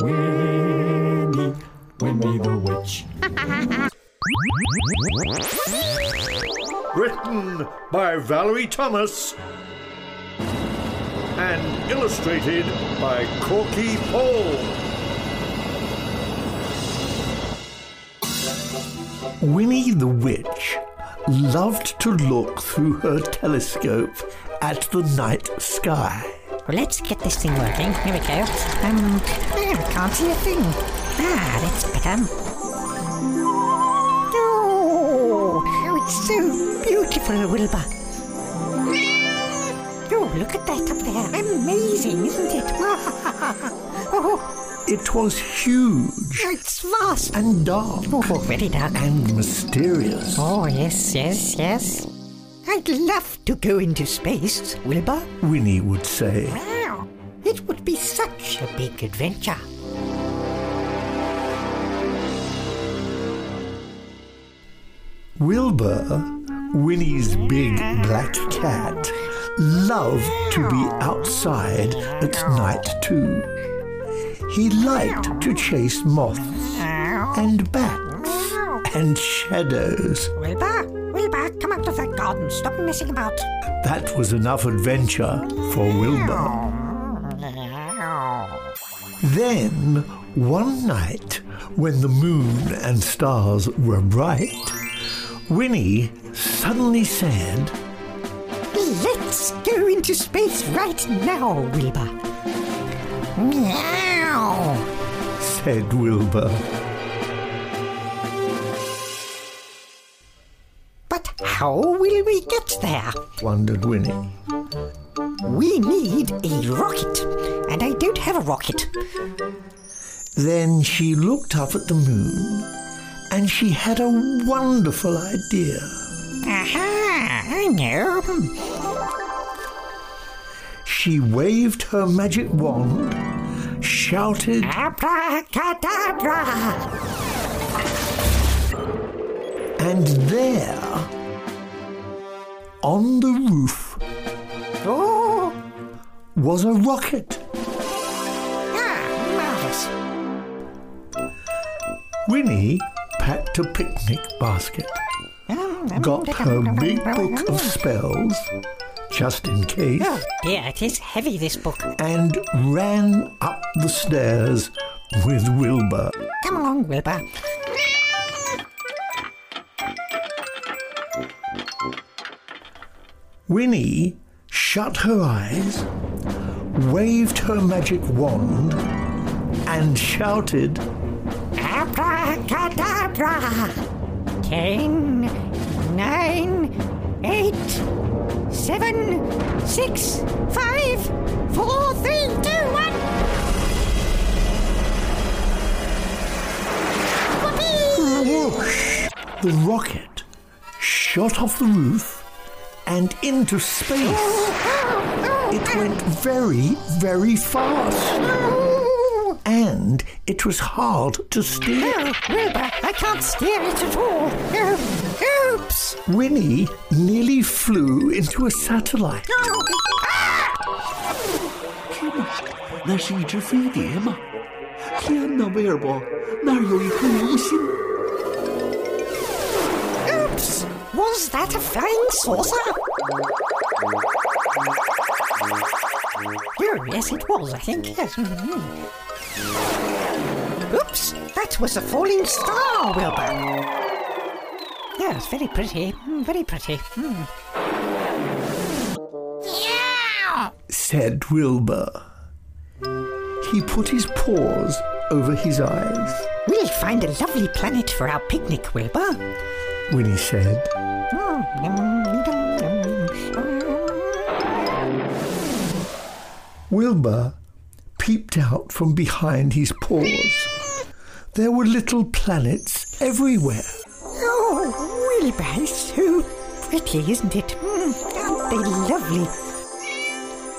Winnie, Winnie the Witch. Written by Valerie Thomas and illustrated by Korky Paul. Winnie the Witch loved to look through her telescope at the night sky. Well, let's get this thing working. Here we go. Um, I can't see a thing. Ah, that's better. Oh, oh, it's so beautiful, Wilbur. Oh, look at that up there. Amazing, isn't it? oh, It was huge it's vast. and dark Oh, very dark. and mysterious. Oh, yes, yes, yes. I'd love to go into space, Wilbur. Winnie would say. Wow, it would be such a big adventure. Wilbur, Winnie's big black cat, loved to be outside at night too. He liked to chase moths and bats and shadows. Wilbur, Wilbur, garden. Stop messing about. That was enough adventure for Wilbur. Then, one night, when the moon and stars were bright, Winnie suddenly said, Let's go into space right now, Wilbur. Meow. said Wilbur. But how will we get there? wondered Winnie. We need a rocket, and I don't have a rocket. Then she looked up at the moon and she had a wonderful idea. Aha, I know. She waved her magic wand, shouted, Abracadabra. and there, on the roof, Oh, was a rocket. ah, marvelous. Winnie packed a picnic basket, got her big book of spells, just in case, Oh dear, it is heavy, this book. and ran up the stairs with Wilbur. Come along, Wilbur. Winnie shut her eyes, waved her magic wand, and shouted, Abracadabra. Ten, nine, eight, seven, six, five, four, three, two, one. Whoosh! The rocket shot off the roof and into space. It went very, very fast. And it was hard to steer. No, Wilbur, I can't steer it at all. Oh, oops. Winnie nearly flew into a satellite. Oh. Kim, Was that a flying saucer? Oh, yes, it was, I think. Yes. mhm. Oops, that was a falling star, Wilbur. Yes, very pretty. mm, Very pretty. mm. said Wilbur. He put his paws over his eyes. We'll find a lovely planet for our picnic, Wilbur. Winnie said, Wilbur peeped out from behind his paws. There were little planets everywhere. Oh, Wilbur is so pretty, isn't it? Mm, aren't they lovely?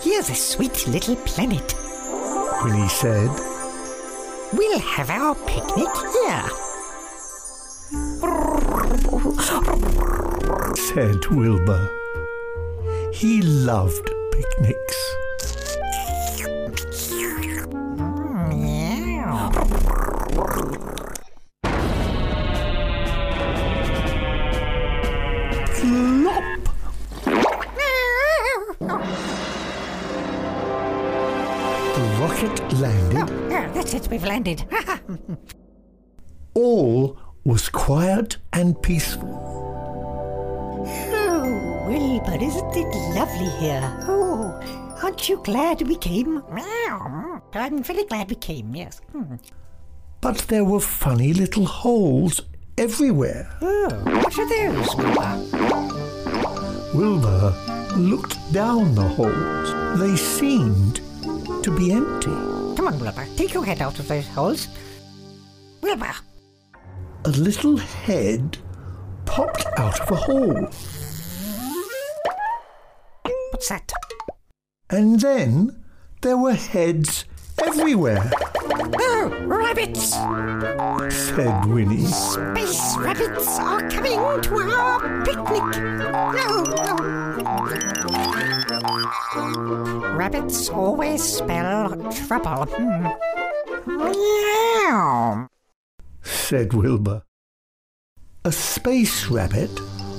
Here's a sweet little planet. Winnie said, We'll have our picnic here said Wilbur. He loved picnics. rocket landed. Oh, that's it, we've landed. All was quiet and peaceful. Wilbur, isn't it lovely here? Oh, aren't you glad we came? I'm very glad we came, yes. Hmm. But there were funny little holes everywhere. Oh, what are those, Wilbur? Wilbur looked down the holes. They seemed to be empty. Come on, Wilbur, take your head out of those holes. Wilbur, A little head popped out of a hole. What's that? And then there were heads everywhere, Oh, rabbits! said Winnie. Space rabbits are coming to our picnic. No, no. Rabbits always spell trouble. Hmm. Meow. said Wilbur. A space rabbit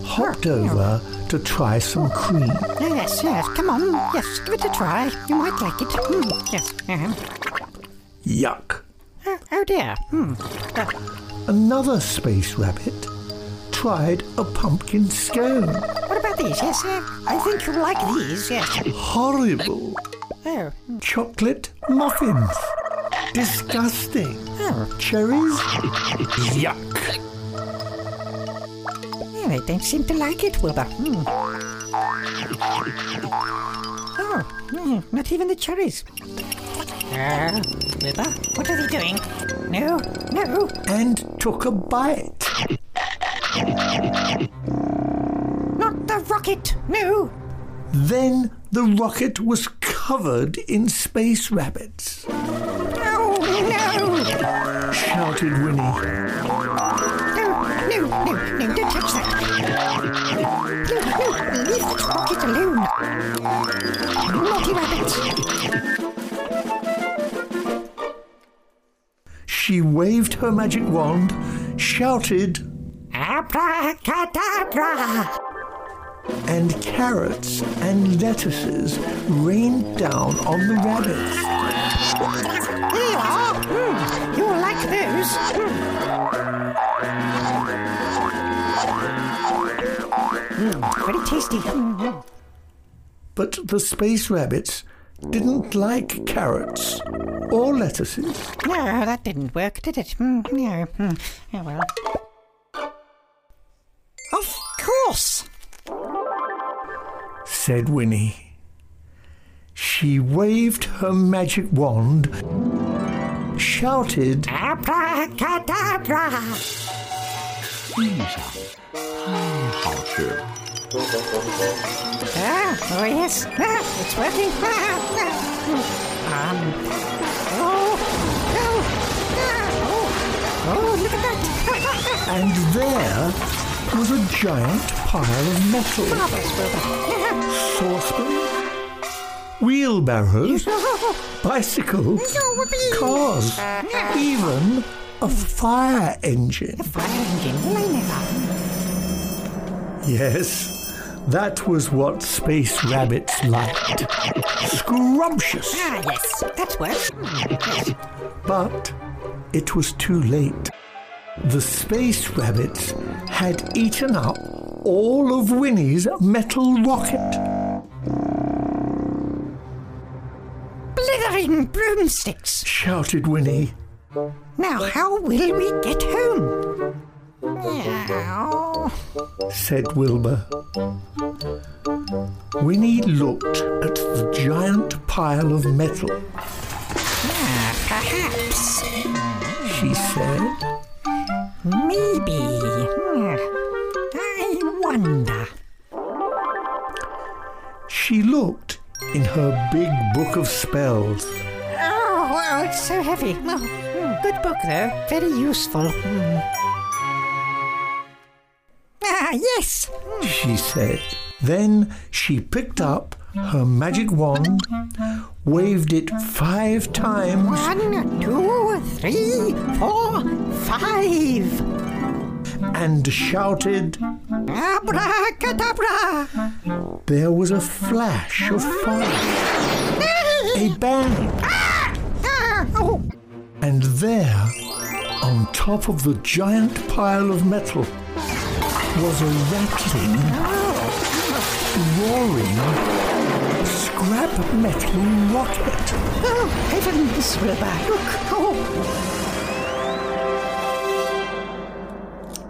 hopped over to try some cream. Yes, yes, come on. Yes, give it a try. You might like it. Hmm. Yes. Uh-huh. Yuck! Oh, oh dear. Hmm. Uh, Another space rabbit tried a pumpkin scone. what about these? Yes, uh, I think you'll like these. Yes. Horrible! Oh, Chocolate muffins. Disgusting. oh. Cherries? Yuck! Yeah, they don't seem to like it, Wilbur. Hmm. Oh, hmm, not even the cherries. Uh, Wilbur, what are they doing? No, no. And took a bite. Not the rocket! No! Then the rocket was covered in space rabbits. No! No! Shouted Winnie. Waved her magic wand, shouted, Abracadabra! and carrots and lettuces rained down on the rabbits. Here you are! Hmm. You'll like those! Hmm, very tasty. But the space rabbits didn't like carrots or lettuces. No, that didn't work, did it? Hmm, no. Hmm. Oh well. Of course! said Winnie. She waved her magic wand, shouted, Abracadabra! 地上太好吃了。 Ah, oh yes, ah, it's working. Ah, ah. Um, oh, oh, ah, oh, oh, look at that! and there was a giant pile of metal. Marvelous. Saucepans, wheelbarrows, bicycles, cars, even a fire engine. A fire engine, will I never? Yes, that was what space rabbits liked. Scrumptious. Ah, yes, that works. Yes. But it was too late. The space rabbits had eaten up all of Winnie's metal rocket. Blithering broomsticks! Shouted Winnie. Now, how will we get home? Meow. said Wilbur. Winnie looked at the giant pile of metal. Ah, perhaps. She said, Maybe. I wonder. She looked in her big book of spells. Oh, oh, it's so heavy. Oh, good book, though. Very useful. Hmm. Yes. she said. Then she picked up her magic wand, waved it five times, One, two, three, four, five. and shouted. Abracadabra. There was a flash of fire, a bang, And There, on top of the giant pile of metal, was a rattling, roaring, scrap metal rocket. Oh, heavens, Wilbur, look. Oh.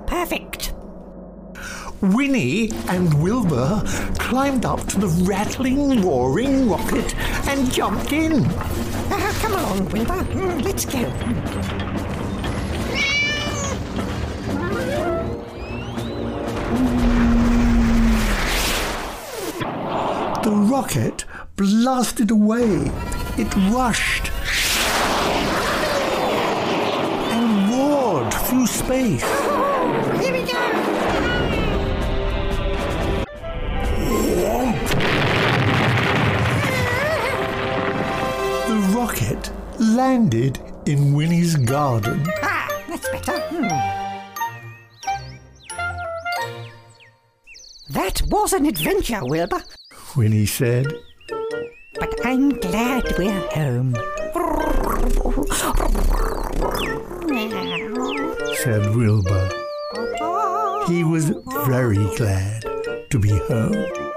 Perfect. Winnie and Wilbur climbed up to the rattling, roaring rocket and jumped in. Ah, come on, Wilbur. Mm, let's go. The rocket blasted away. It rushed and roared through space. Here we go. The rocket landed in Winnie's garden. Ah, that's better. Hmm. That was an adventure, Wilbur. Winnie said. But I'm glad we're home. said Wilbur. He was very glad to be home.